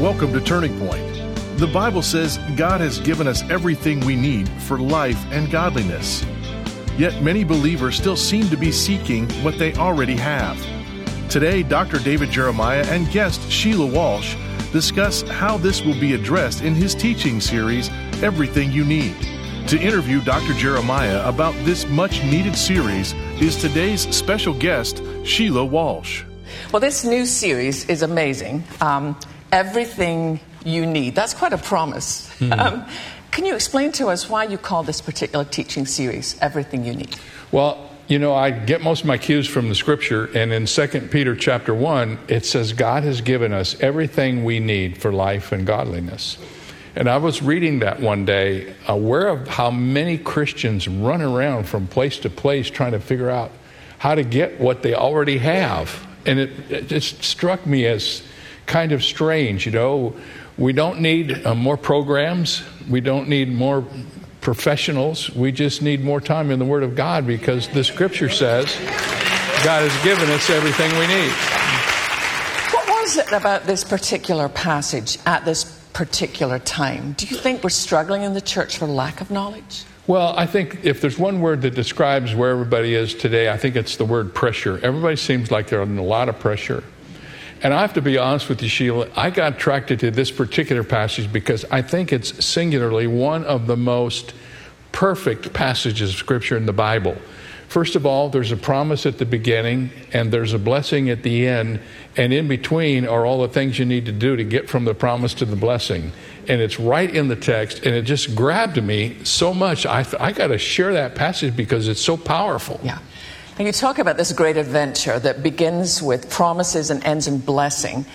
Welcome to Turning Point. The Bible says God has given us everything we need for life and godliness. Yet many believers still seem to be seeking what they already have. Today, Dr. David Jeremiah and guest Sheila Walsh discuss how this will be addressed in his teaching series, Everything You Need. To interview Dr. Jeremiah about this much needed series is today's special guest, Sheila Walsh. Well, this new series is amazing. Um, everything you need. That's quite a promise. Mm-hmm. Um, can you explain to us why you call this particular teaching series Everything You Need? Well, you know, I get most of my cues from the scripture, and in 2 Peter chapter 1, it says God has given us everything we need for life and godliness. And I was reading that one day, aware of how many Christians run around from place to place trying to figure out how to get what they already have. And it, it just struck me as kind of strange, you know. We don't need uh, more programs, we don't need more professionals. We just need more time in the Word of God because the Scripture says God has given us everything we need. What was it about this particular passage at this particular time? Do you think we're struggling in the church for lack of knowledge? Well, I think if there's one word that describes where everybody is today, I think it's the word pressure. Everybody seems like they're under a lot of pressure. And I have to be honest with you, Sheila, I got attracted to this particular passage because I think it's singularly one of the most perfect passages of Scripture in the Bible. First of all, there's a promise at the beginning, and there's a blessing at the end, and in between are all the things you need to do to get from the promise to the blessing. And it's right in the text, and it just grabbed me so much. I, I got to share that passage because it's so powerful. Yeah. And you talk about this great adventure that begins with promises and ends in blessing.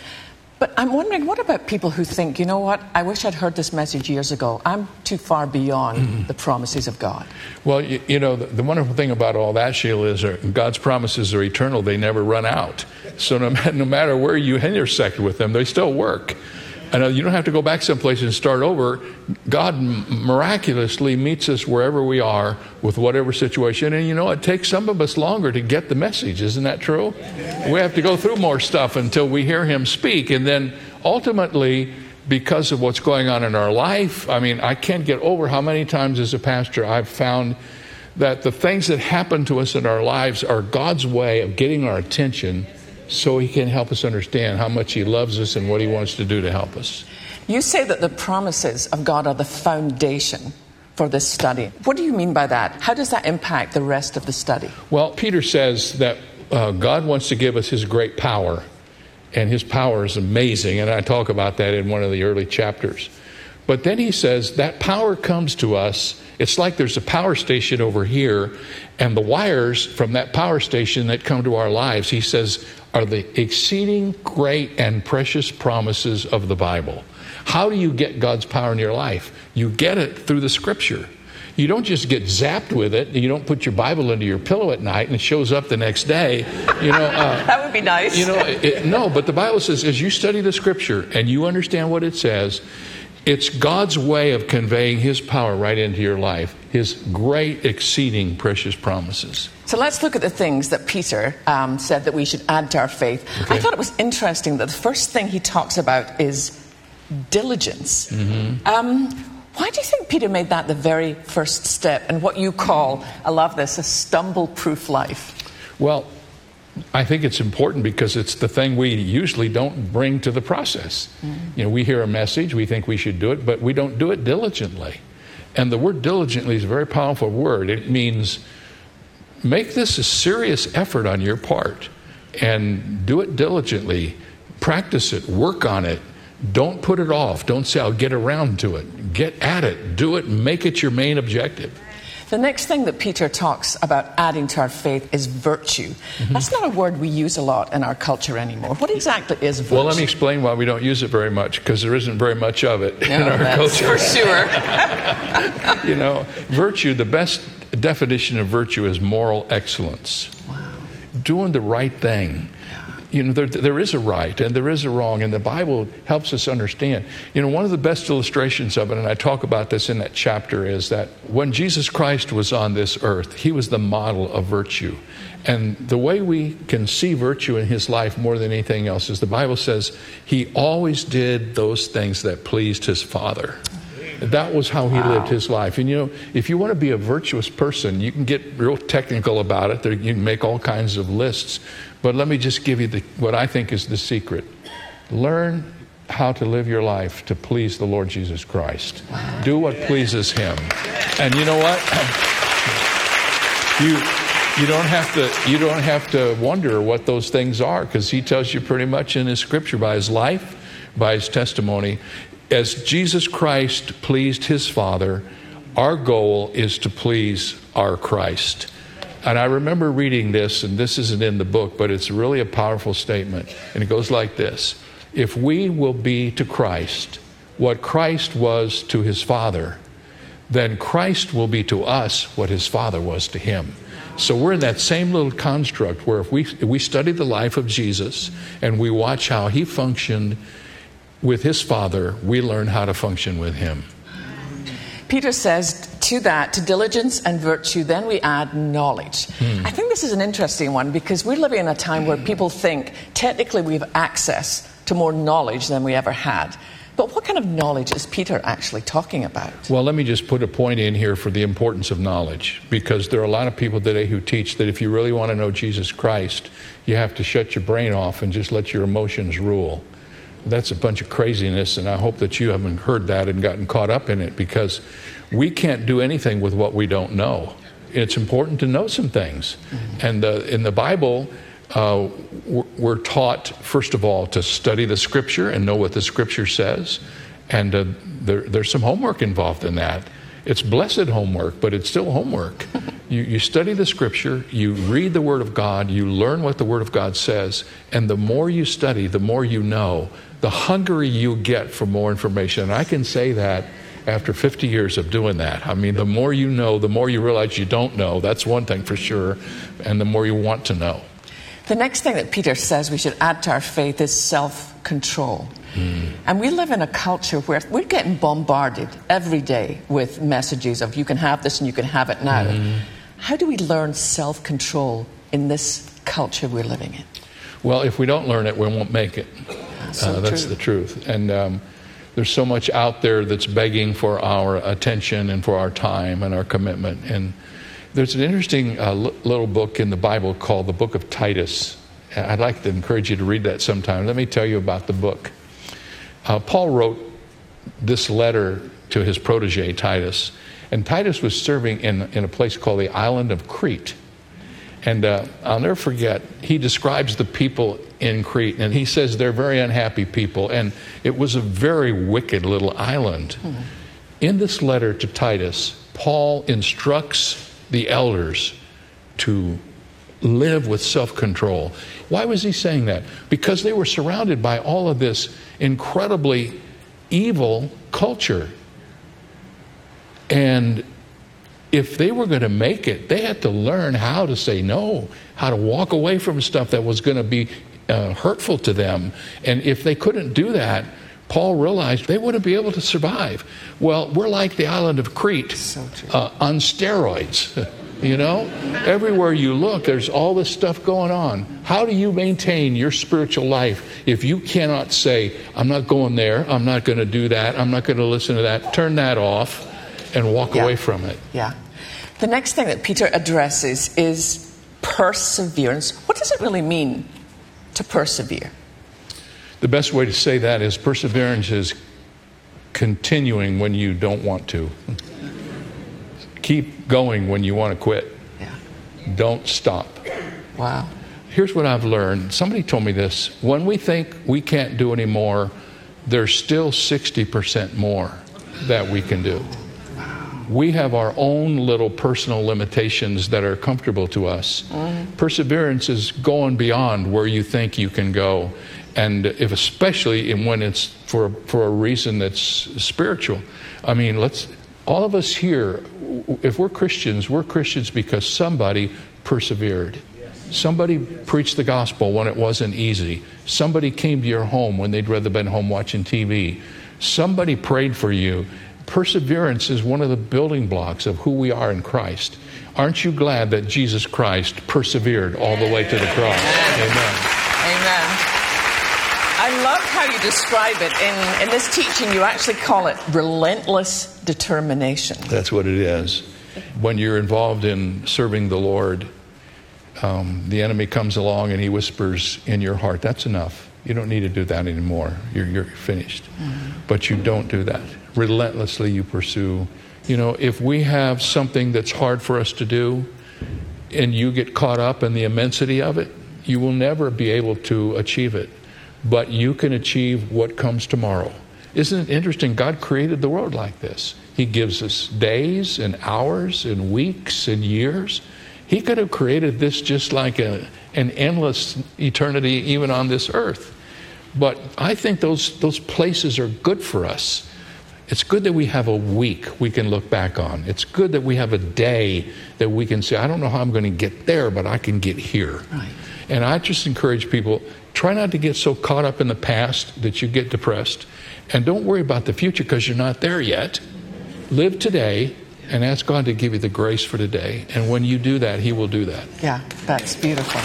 But I'm wondering, what about people who think, you know what, I wish I'd heard this message years ago. I'm too far beyond mm-hmm. the promises of God. Well, you, you know, the, the, wonderful thing about all that, Sheila, is God's promises are eternal. They never run out. So no, no matter where you intersect with them, they still work. And uh, you don't have to go back someplace and start over. God miraculously meets us wherever we are with whatever situation. And you know, it takes some of us longer to get the message. Isn't that true? We have to go through more stuff until we hear Him speak. And then ultimately, because of what's going on in our life, I mean, I can't get over how many times as a pastor I've found that the things that happen to us in our lives are God's way of getting our attention so he can help us understand how much he loves us and what he wants to do to help us. You say that the promises of God are the foundation for this study. What do you mean by that? How does that impact the rest of the study? Well, Peter says that uh, God wants to give us his great power, and his power is amazing, and I talk about that in one of the early chapters. But then he says that power comes to us. It's like there's a power station over here, and the wires from that power station that come to our lives, he says, are the exceeding great and precious promises of the Bible. How do you get God's power in your life? You get it through the scripture. You don't just get zapped with it. You don't put your Bible under your pillow at night and it shows up the next day. You know uh, that would be nice. You know, it, no. But the Bible says, as you study the Scripture and you understand what it says, it's God's way of conveying His power right into your life, His great, exceeding precious promises. So let's look at the things that Peter um, said that we should add to our faith. Okay. I thought it was interesting that the first thing he talks about is diligence. Mm-hmm. Um, why do you think Peter made that the very first step and what you call, I love this, a stumble proof life? Well, I think it's important because it's the thing we usually don't bring to the process. Mm. You know, we hear a message, we think we should do it, but we don't do it diligently. And the word diligently is a very powerful word. It means make this a serious effort on your part and do it diligently. Practice it, work on it. Don't put it off. Don't say, I'll get around to it. Get at it, do it, make it your main objective. The next thing that Peter talks about adding to our faith is virtue. Mm-hmm. That's not a word we use a lot in our culture anymore. What exactly is virtue? Well, let me explain why we don't use it very much, because there isn't very much of it no, in our culture. For sure. you know, virtue, the best definition of virtue is moral excellence. Wow. Doing the right thing. You know, there, there is a right and there is a wrong, and the Bible helps us understand. You know, one of the best illustrations of it, and I talk about this in that chapter, is that when Jesus Christ was on this earth, he was the model of virtue. And the way we can see virtue in his life more than anything else is the Bible says he always did those things that pleased his Father. That was how he wow. lived his life. And you know, if you want to be a virtuous person, you can get real technical about it. You can make all kinds of lists. But let me just give you the, what I think is the secret. Learn how to live your life to please the Lord Jesus Christ. Do what pleases him. And you know what? You you don't have to you don't have to wonder what those things are because he tells you pretty much in his scripture by his life, by his testimony as Jesus Christ pleased his Father, our goal is to please our Christ. And I remember reading this, and this isn't in the book, but it's really a powerful statement. And it goes like this If we will be to Christ what Christ was to his Father, then Christ will be to us what his Father was to him. So we're in that same little construct where if we, if we study the life of Jesus and we watch how he functioned with his father, we learn how to function with him. Peter says to that, to diligence and virtue, then we add knowledge. Hmm. I think this is an interesting one because we're living in a time where people think technically we have access to more knowledge than we ever had. But what kind of knowledge is Peter actually talking about? Well, let me just put a point in here for the importance of knowledge because there are a lot of people today who teach that if you really want to know Jesus Christ, you have to shut your brain off and just let your emotions rule that's a bunch of craziness, and I hope that you haven't heard that and gotten caught up in it because we can't do anything with what we don't know. It's important to know some things. Mm-hmm. And uh, in the Bible, uh, we're taught, first of all, to study the Scripture and know what the Scripture says. And uh, there, there's some homework involved in that. It's blessed homework, but it's still homework. You, you, study the scripture, you read the Word of God, you learn what the Word of God says, and the more you study, the more you know, the hungry you get for more information. And I can say that after 50 years of doing that. I mean, the more you know, the more you realize you don't know. That's one thing for sure. And the more you want to know. The next thing that Peter says we should add to our faith is self control. Mm. And we live in a culture where we're getting bombarded every day with messages of you can have this and you can have it now. Mm. How do we learn self control in this culture we're living in? Well, if we don't learn it, we won't make it. So uh, that's the truth. And um, there's so much out there that's begging for our attention and for our time and our commitment. And there's an interesting uh, l- little book in the Bible called the Book of Titus. I'd like to encourage you to read that sometime. Let me tell you about the book. Uh, Paul wrote this letter to his protege, Titus. And Titus was serving in, in a place called the island of Crete. And uh, I'll never forget, he describes the people in Crete, and he says they're very unhappy people, and it was a very wicked little island. Hmm. In this letter to Titus, Paul instructs the elders to live with self control. Why was he saying that? Because they were surrounded by all of this incredibly evil culture. And if they were going to make it, they had to learn how to say no, how to walk away from stuff that was going to be uh, hurtful to them. And if they couldn't do that, Paul realized they wouldn't be able to survive. Well, we're like the island of Crete so uh, on steroids. You know, everywhere you look, there's all this stuff going on. How do you maintain your spiritual life if you cannot say, I'm not going there, I'm not going to do that, I'm not going to listen to that? Turn that off and walk yeah. away from it. Yeah. The next thing that Peter addresses is perseverance. What does it really mean to persevere? The best way to say that is perseverance is continuing when you don't want to. Keep going when you want to quit. Yeah. Don't stop. Wow. Here's what I've learned. Somebody told me this. When we think we can't do anymore, there's still 60% more that we can do we have our own little personal limitations that are comfortable to us. Mm-hmm. Perseverance is going beyond where you think you can go. And if especially in when it's for, for a reason that's spiritual. I mean, let's, all of us here, if we're Christians, we're Christians because somebody persevered. Somebody preached the gospel when it wasn't easy. Somebody came to your home when they'd rather been home watching TV. Somebody prayed for you. Perseverance is one of the building blocks of who we are in Christ. Aren't you glad that Jesus Christ persevered all the way to the cross? Amen. Amen. I love how you describe it. In, in this teaching, you actually call it relentless determination. That's what it is. When you're involved in serving the Lord, um, the enemy comes along and he whispers in your heart, That's enough. You don't need to do that anymore. You're, you're finished. Mm-hmm. But you don't do that. Relentlessly, you pursue. You know, if we have something that's hard for us to do and you get caught up in the immensity of it, you will never be able to achieve it. But you can achieve what comes tomorrow. Isn't it interesting? God created the world like this. He gives us days and hours and weeks and years. He could have created this just like a, an endless eternity, even on this earth. But I think those, those places are good for us. It's good that we have a week we can look back on. It's good that we have a day that we can say, I don't know how I'm going to get there, but I can get here. Right. And I just encourage people try not to get so caught up in the past that you get depressed. And don't worry about the future because you're not there yet. Live today and ask God to give you the grace for today. And when you do that, He will do that. Yeah, that's beautiful.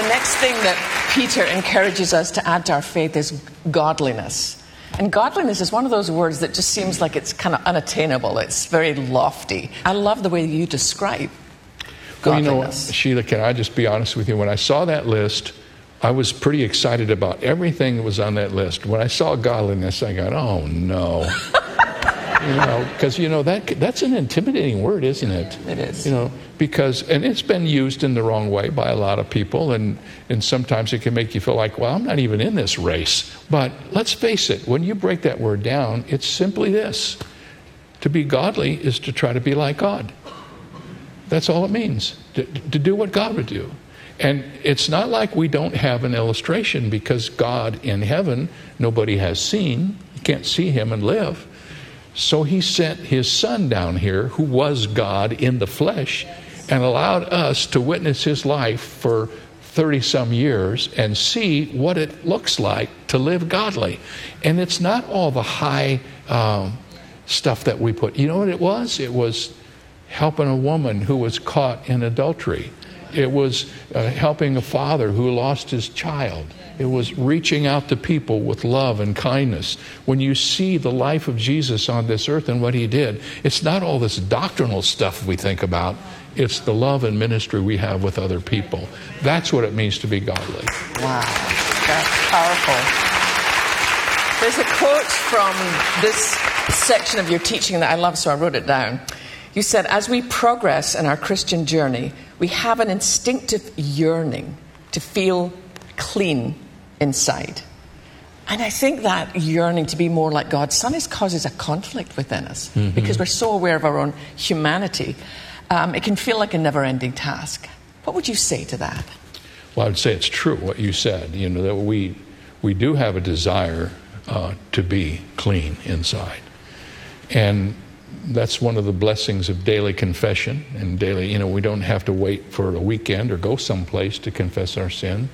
The next thing that Peter encourages us to add to our faith is godliness. And godliness is one of those words that just seems like it's kind of unattainable. It's very lofty. I love the way you describe godliness. Well, you know, Sheila, can I just be honest with you? When I saw that list, I was pretty excited about everything that was on that list. When I saw godliness, I got, oh no. you know, because you know that that's an intimidating word, isn't it? It is. You know, because and it's been used in the wrong way by a lot of people, and and sometimes it can make you feel like, well, I'm not even in this race. But let's face it, when you break that word down, it's simply this: to be godly is to try to be like God. That's all it means. To, to do what God would do. And it's not like we don't have an illustration because God in heaven, nobody has seen. You can't see him and live. So he sent his son down here, who was God in the flesh, and allowed us to witness his life for 30 some years and see what it looks like to live godly. And it's not all the high um, stuff that we put. You know what it was? It was helping a woman who was caught in adultery it was uh, helping a father who lost his child. It was reaching out to people with love and kindness. When you see the life of Jesus on this earth and what he did, it's not all this doctrinal stuff we think about. It's the love and ministry we have with other people. That's what it means to be godly. Wow, that's powerful. There's a quote from this section of your teaching that I love, so I wrote it down. You said, As we progress in our Christian journey, we have an instinctive yearning to feel clean inside. And I think that yearning to be more like God sometimes causes a conflict within us mm-hmm. because we're so aware of our own humanity. Um, it can feel like a never ending task. What would you say to that? Well, I would say it's true what you said. You know, that we, we do have a desire uh, to be clean inside. And that's one of the blessings of daily confession and daily, you know, we don't have to wait for a weekend or go someplace to confess our sin.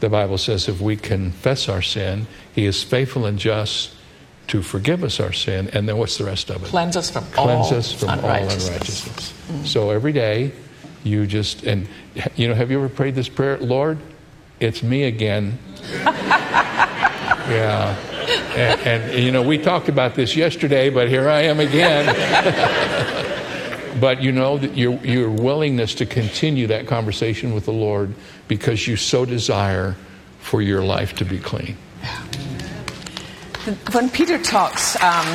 The Bible says if we confess our sin, He is faithful and just to forgive us our sin. And then what's the rest of it? Cleanse us from Cleanse all us from unrighteousness. all unrighteousness. Mm-hmm. So every day, you just, and, you know, have you ever prayed this prayer? Lord, it's me again. yeah. And, and, you know, we talked about this yesterday, but here I am again. but you know that your, your willingness to continue that conversation with the Lord because you so desire for your life to be clean. When Peter talks um,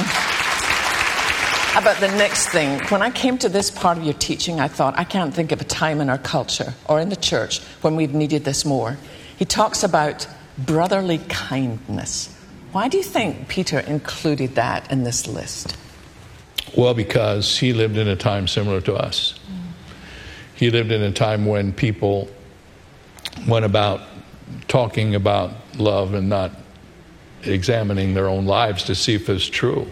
about the next thing, when I came to this part of your teaching, I thought, I can't think of a time in our culture or in the church when we've needed this more. He talks about brotherly kindness. Why do you think Peter included that in this list? Well, because he lived in a time similar to us. He lived in a time when people went about talking about love and not examining their own lives to see if it's true.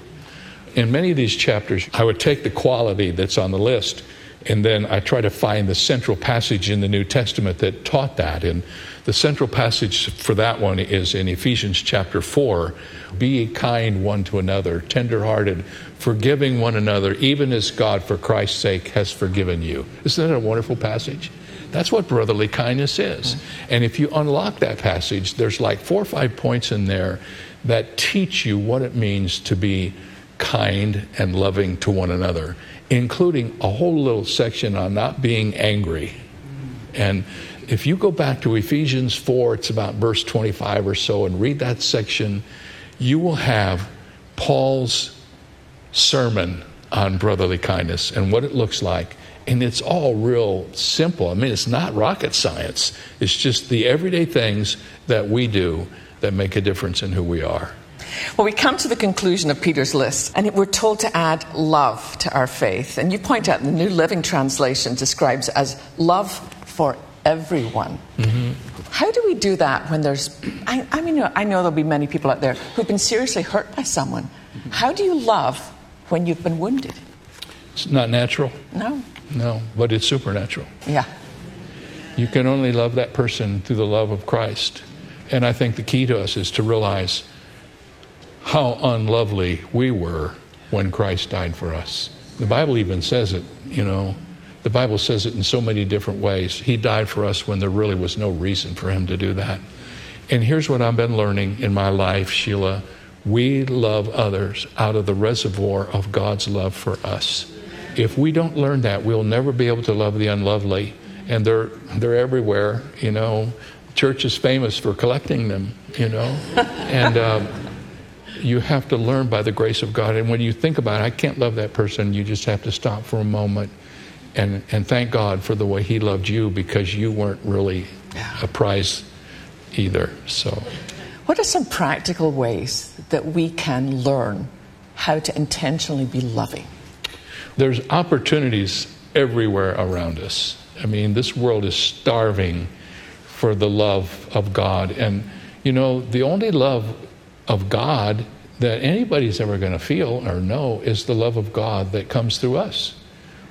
In many of these chapters, I would take the quality that's on the list And then I try to find the central passage in the New Testament that taught that. And the central passage for that one is in Ephesians chapter 4 Be kind one to another, tenderhearted, forgiving one another, even as God, for Christ's sake, has forgiven you. Isn't that a wonderful passage? That's what brotherly kindness is. Mm-hmm. And if you unlock that passage, there's like four or five points in there that teach you what it means to be kind and loving to one another including a whole little section on not being angry. Mm-hmm. And if you go back to Ephesians 4, it's about verse 25 or so, and read that section, you will have Paul's sermon on brotherly kindness and what it looks like. And it's all real simple. I mean, it's not rocket science, it's just the everyday things that we do that make a difference in who we are. Well, we come to the conclusion of Peter's list, and we're told to add love to our faith. And you point out the New Living Translation describes as love for everyone. Mm-hmm. How do we do that when there's, I, I, mean, I know there'll be many people out there who've been seriously hurt by someone. How do you love when you've been wounded? It's not natural. No. No, but it's supernatural. Yeah. You can only love that person through the love of Christ. And I think the key to us is to realize how unlovely we were when Christ died for us. The Bible even says it, you know. The Bible says it in so many different ways. He died for us when there really was no reason for him to do that. And here's what I've been learning in my life, Sheila. We love others out of the reservoir of God's love for us. If we don't learn that, we'll never be able to love the unlovely. And they're, they're everywhere, you know. Church is famous for collecting them, you know. And. Uh, you have to learn by the grace of God. And when you think about it, I can't love that person, you just have to stop for a moment and, and thank God for the way He loved you because you weren't really a prize either. So, what are some practical ways that we can learn how to intentionally be loving? There's opportunities everywhere around us. I mean, this world is starving for the love of God. And, you know, the only love of God that anybody's ever going to feel or know is the love of God that comes through us.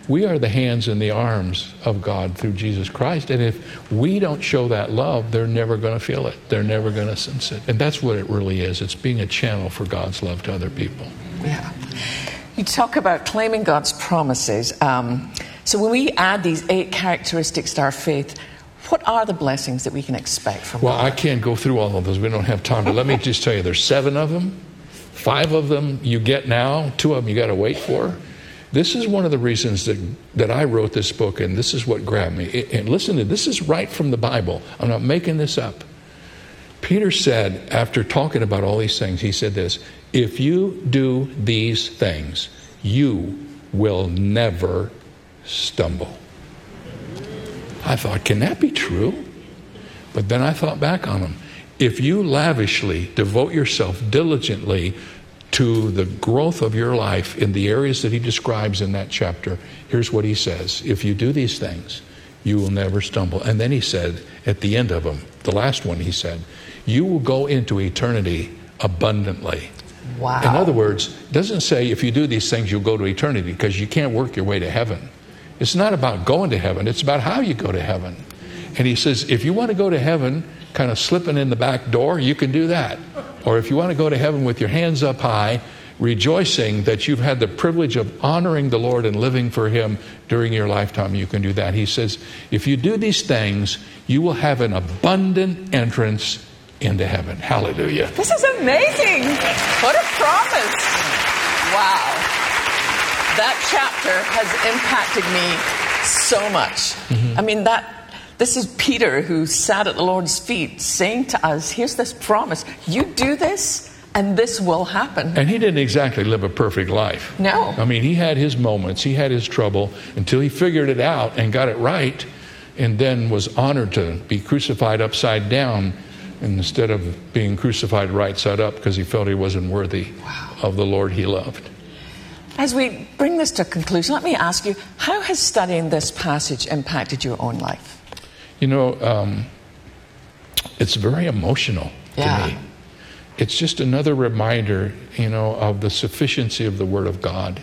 We are the hands and the arms of God through Jesus Christ. And if we don't show that love, they're never going to feel it. They're never going to sense it. And that's what it really is it's being a channel for God's love to other people. Yeah. You talk about claiming God's promises. Um, so when we add these eight characteristics to our faith, what are the blessings that we can expect from well, God? Well, I can't go through all of those. We don't have time. But let me just tell you there's seven of them. Five of them you get now, two of them you got to wait for. This is one of the reasons that, that I wrote this book, and this is what grabbed me. And listen to this is right from the Bible. I'm not making this up. Peter said, after talking about all these things, he said this If you do these things, you will never stumble. I thought, can that be true? But then I thought back on them. If you lavishly devote yourself diligently to the growth of your life in the areas that he describes in that chapter, here's what he says If you do these things, you will never stumble. And then he said, at the end of them, the last one, he said, You will go into eternity abundantly. Wow. In other words, it doesn't say if you do these things, you'll go to eternity because you can't work your way to heaven. It's not about going to heaven, it's about how you go to heaven. And he says, if you want to go to heaven, kind of slipping in the back door, you can do that. Or if you want to go to heaven with your hands up high, rejoicing that you've had the privilege of honoring the Lord and living for Him during your lifetime, you can do that. He says, if you do these things, you will have an abundant entrance into heaven. Hallelujah. This is amazing. What a promise. Wow that chapter has impacted me so much. Mm-hmm. I mean, that this is Peter who sat at the Lord's feet saying to us, Here's this promise. You do this, and this will happen. And he didn't exactly live a perfect life. No. I mean, he had his moments, he had his trouble until he figured it out and got it right, and then was honored to be crucified upside down instead of being crucified right side up because he felt he wasn't worthy wow. of the Lord he loved. As we bring this to a conclusion, let me ask you how has studying this passage impacted your own life? You know, um, it's very emotional yeah. to me. It's just another reminder, you know, of the sufficiency of the Word of God.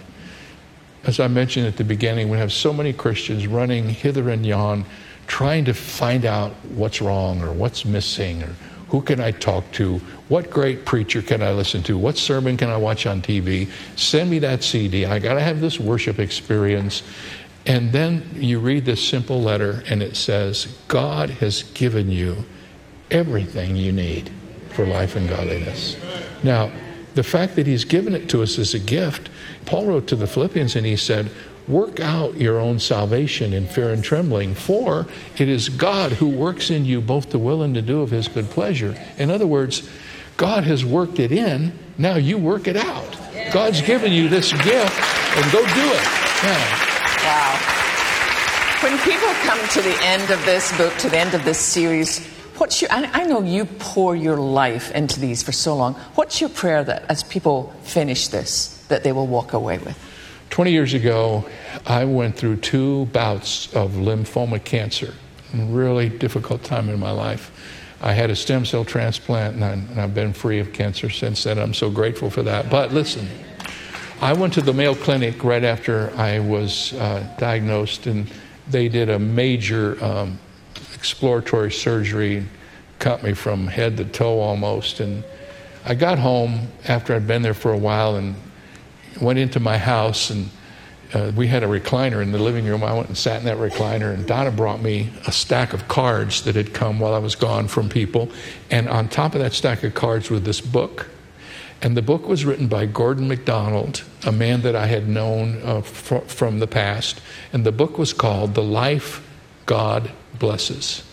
As I mentioned at the beginning, we have so many Christians running hither and yon, trying to find out what's wrong or what's missing or who can I talk to? What great preacher can I listen to? What sermon can I watch on TV? Send me that CD. I got to have this worship experience. And then you read this simple letter, and it says, God has given you everything you need for life and godliness. Now, the fact that He's given it to us as a gift, Paul wrote to the Philippians and he said, Work out your own salvation in fear and trembling, for it is God who works in you both to will and to do of his good pleasure. In other words, God has worked it in, now you work it out. God's given you this gift, and go do it. Yeah. When people come to the end of this book, to the end of this series, what's your, I, I know you pour your life into these for so long. What's your prayer that as people finish this, that they will walk away with? 20 years ago, I went through two bouts of lymphoma cancer. Really difficult time in my life. I had a stem cell transplant, and, I, have been free of cancer since then. I'm so grateful for that. But listen, I went to the Mayo Clinic right after I was uh, diagnosed, and they did a major um, exploratory surgery, cut me from head to toe almost. And I got home after I'd been there for a while and went into my house, and uh, we had a recliner in the living room. I went and sat in that recliner, and Donna brought me a stack of cards that had come while I was gone from people. And on top of that stack of cards was this book and the book was written by Gordon MacDonald, a man that I had known uh, fr- from the past. And the book was called The Life God Blesses.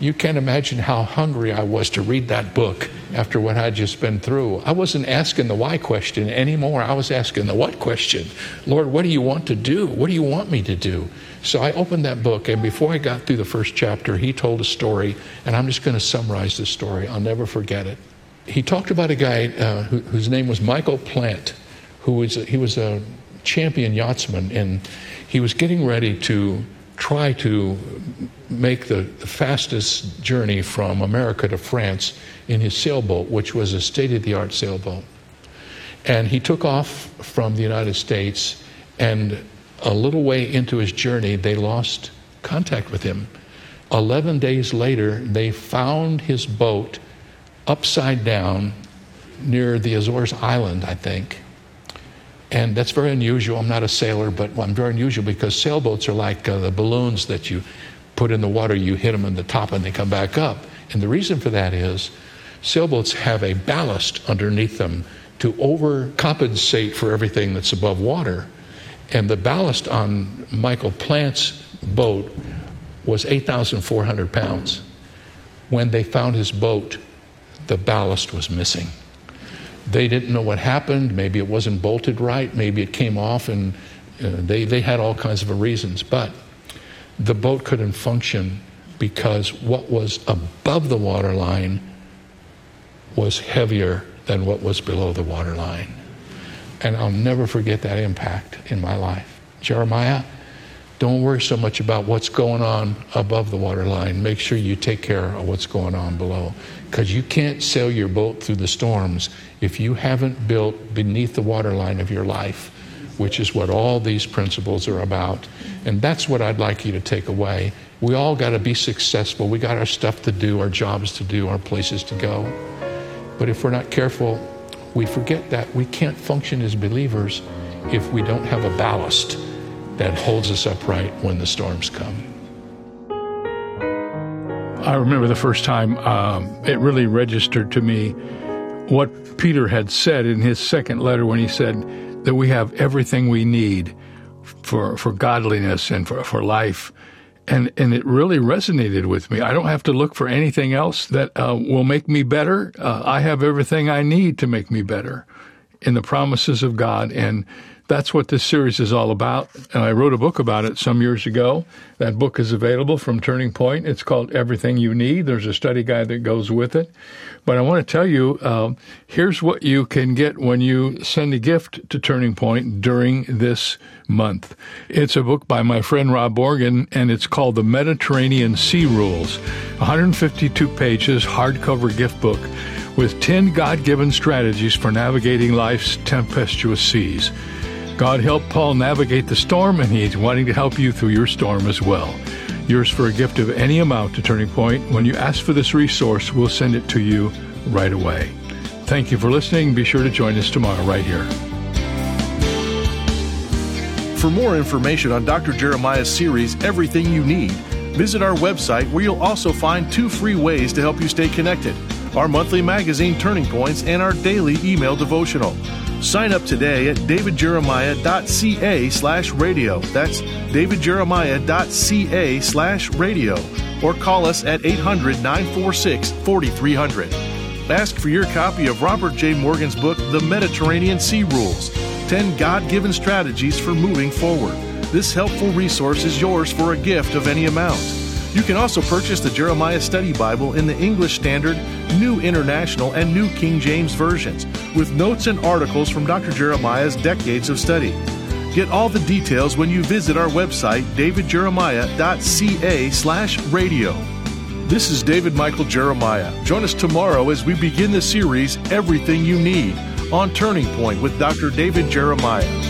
You can't imagine how hungry I was to read that book after what I'd just been through. I wasn't asking the why question anymore. I was asking the what question. Lord, what do you want to do? What do you want me to do? So I opened that book, and before I got through the first chapter, he told a story, and I'm just going to summarize the story. I'll never forget it he talked about a guy uh, who, whose name was Michael Plant, who was he was a champion yachtsman, and he was getting ready to try to make the, the fastest journey from America to France in his sailboat, which was a state-of-the-art sailboat. And he took off from the United States, and a little way into his journey, they lost contact with him. Eleven days later, they found his boat upside down near the Azores Island, I think. And that's very unusual. I'm not a sailor, but I'm very unusual because sailboats are like uh, the balloons that you put in the water, you hit them in the top, and they come back up. And the reason for that is sailboats have a ballast underneath them to overcompensate for everything that's above water. And the ballast on Michael Plant's boat was 8,400 pounds. When they found his boat, the ballast was missing. They didn't know what happened. Maybe it wasn't bolted right. Maybe it came off, and uh, they, they had all kinds of reasons. But the boat couldn't function because what was above the waterline was heavier than what was below the waterline. And I'll never forget that impact in my life. Jeremiah, don't worry so much about what's going on above the waterline. Make sure you take care of what's going on below. Because you can't sail your boat through the storms if you haven't built beneath the waterline of your life, which is what all these principles are about. And that's what I'd like you to take away. We all got to be successful. We got our stuff to do, our jobs to do, our places to go. But if we're not careful, we forget that we can't function as believers if we don't have a ballast that holds us upright when the storms come. I remember the first time um, it really registered to me what Peter had said in his second letter when he said that we have everything we need for, for godliness and for, for life. And, and it really resonated with me. I don't have to look for anything else that uh, will make me better. Uh, I have everything I need to make me better in the promises of God. And that's what this series is all about. And I wrote a book about it some years ago. That book is available from Turning Point. It's called Everything You Need. There's a study guide that goes with it. But I want to tell you uh, here's what you can get when you send a gift to Turning Point during this month. It's a book by my friend Rob Morgan, and it's called The Mediterranean Sea Rules 152 pages, hardcover gift book with 10 God given strategies for navigating life's tempestuous seas. God helped Paul navigate the storm, and He's wanting to help you through your storm as well. Yours for a gift of any amount to Turning Point. When you ask for this resource, we'll send it to you right away. Thank you for listening. Be sure to join us tomorrow right here. For more information on Dr. Jeremiah's series, Everything You Need, visit our website where you'll also find two free ways to help you stay connected our monthly magazine Turning Points and our daily email devotional. Sign up today at davidjeremiah.ca slash radio. That's davidjeremiah.ca slash radio. Or call us at 800 946 4300. Ask for your copy of Robert J. Morgan's book, The Mediterranean Sea Rules 10 God given strategies for moving forward. This helpful resource is yours for a gift of any amount. You can also purchase the Jeremiah Study Bible in the English Standard, New International, and New King James versions, with notes and articles from Dr. Jeremiah's decades of study. Get all the details when you visit our website, davidjeremiah.ca slash radio. This is David Michael Jeremiah. Join us tomorrow as we begin the series, Everything You Need, on Turning Point with Dr. David Jeremiah.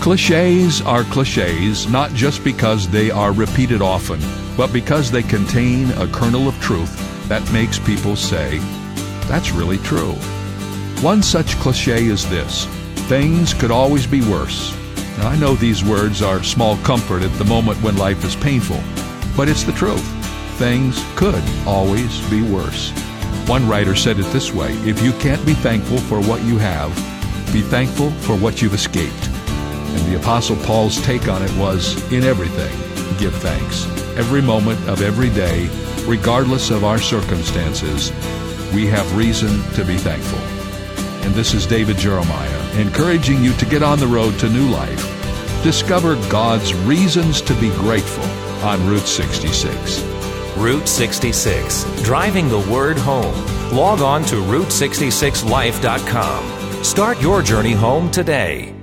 Cliches are cliches not just because they are repeated often, but because they contain a kernel of truth that makes people say, that's really true. One such cliche is this things could always be worse. Now, I know these words are small comfort at the moment when life is painful, but it's the truth. Things could always be worse. One writer said it this way If you can't be thankful for what you have, be thankful for what you've escaped. And the Apostle Paul's take on it was in everything, give thanks. Every moment of every day, regardless of our circumstances, we have reason to be thankful. And this is David Jeremiah, encouraging you to get on the road to new life. Discover God's reasons to be grateful on Route 66. Route 66, driving the word home. Log on to Route66Life.com. Start your journey home today.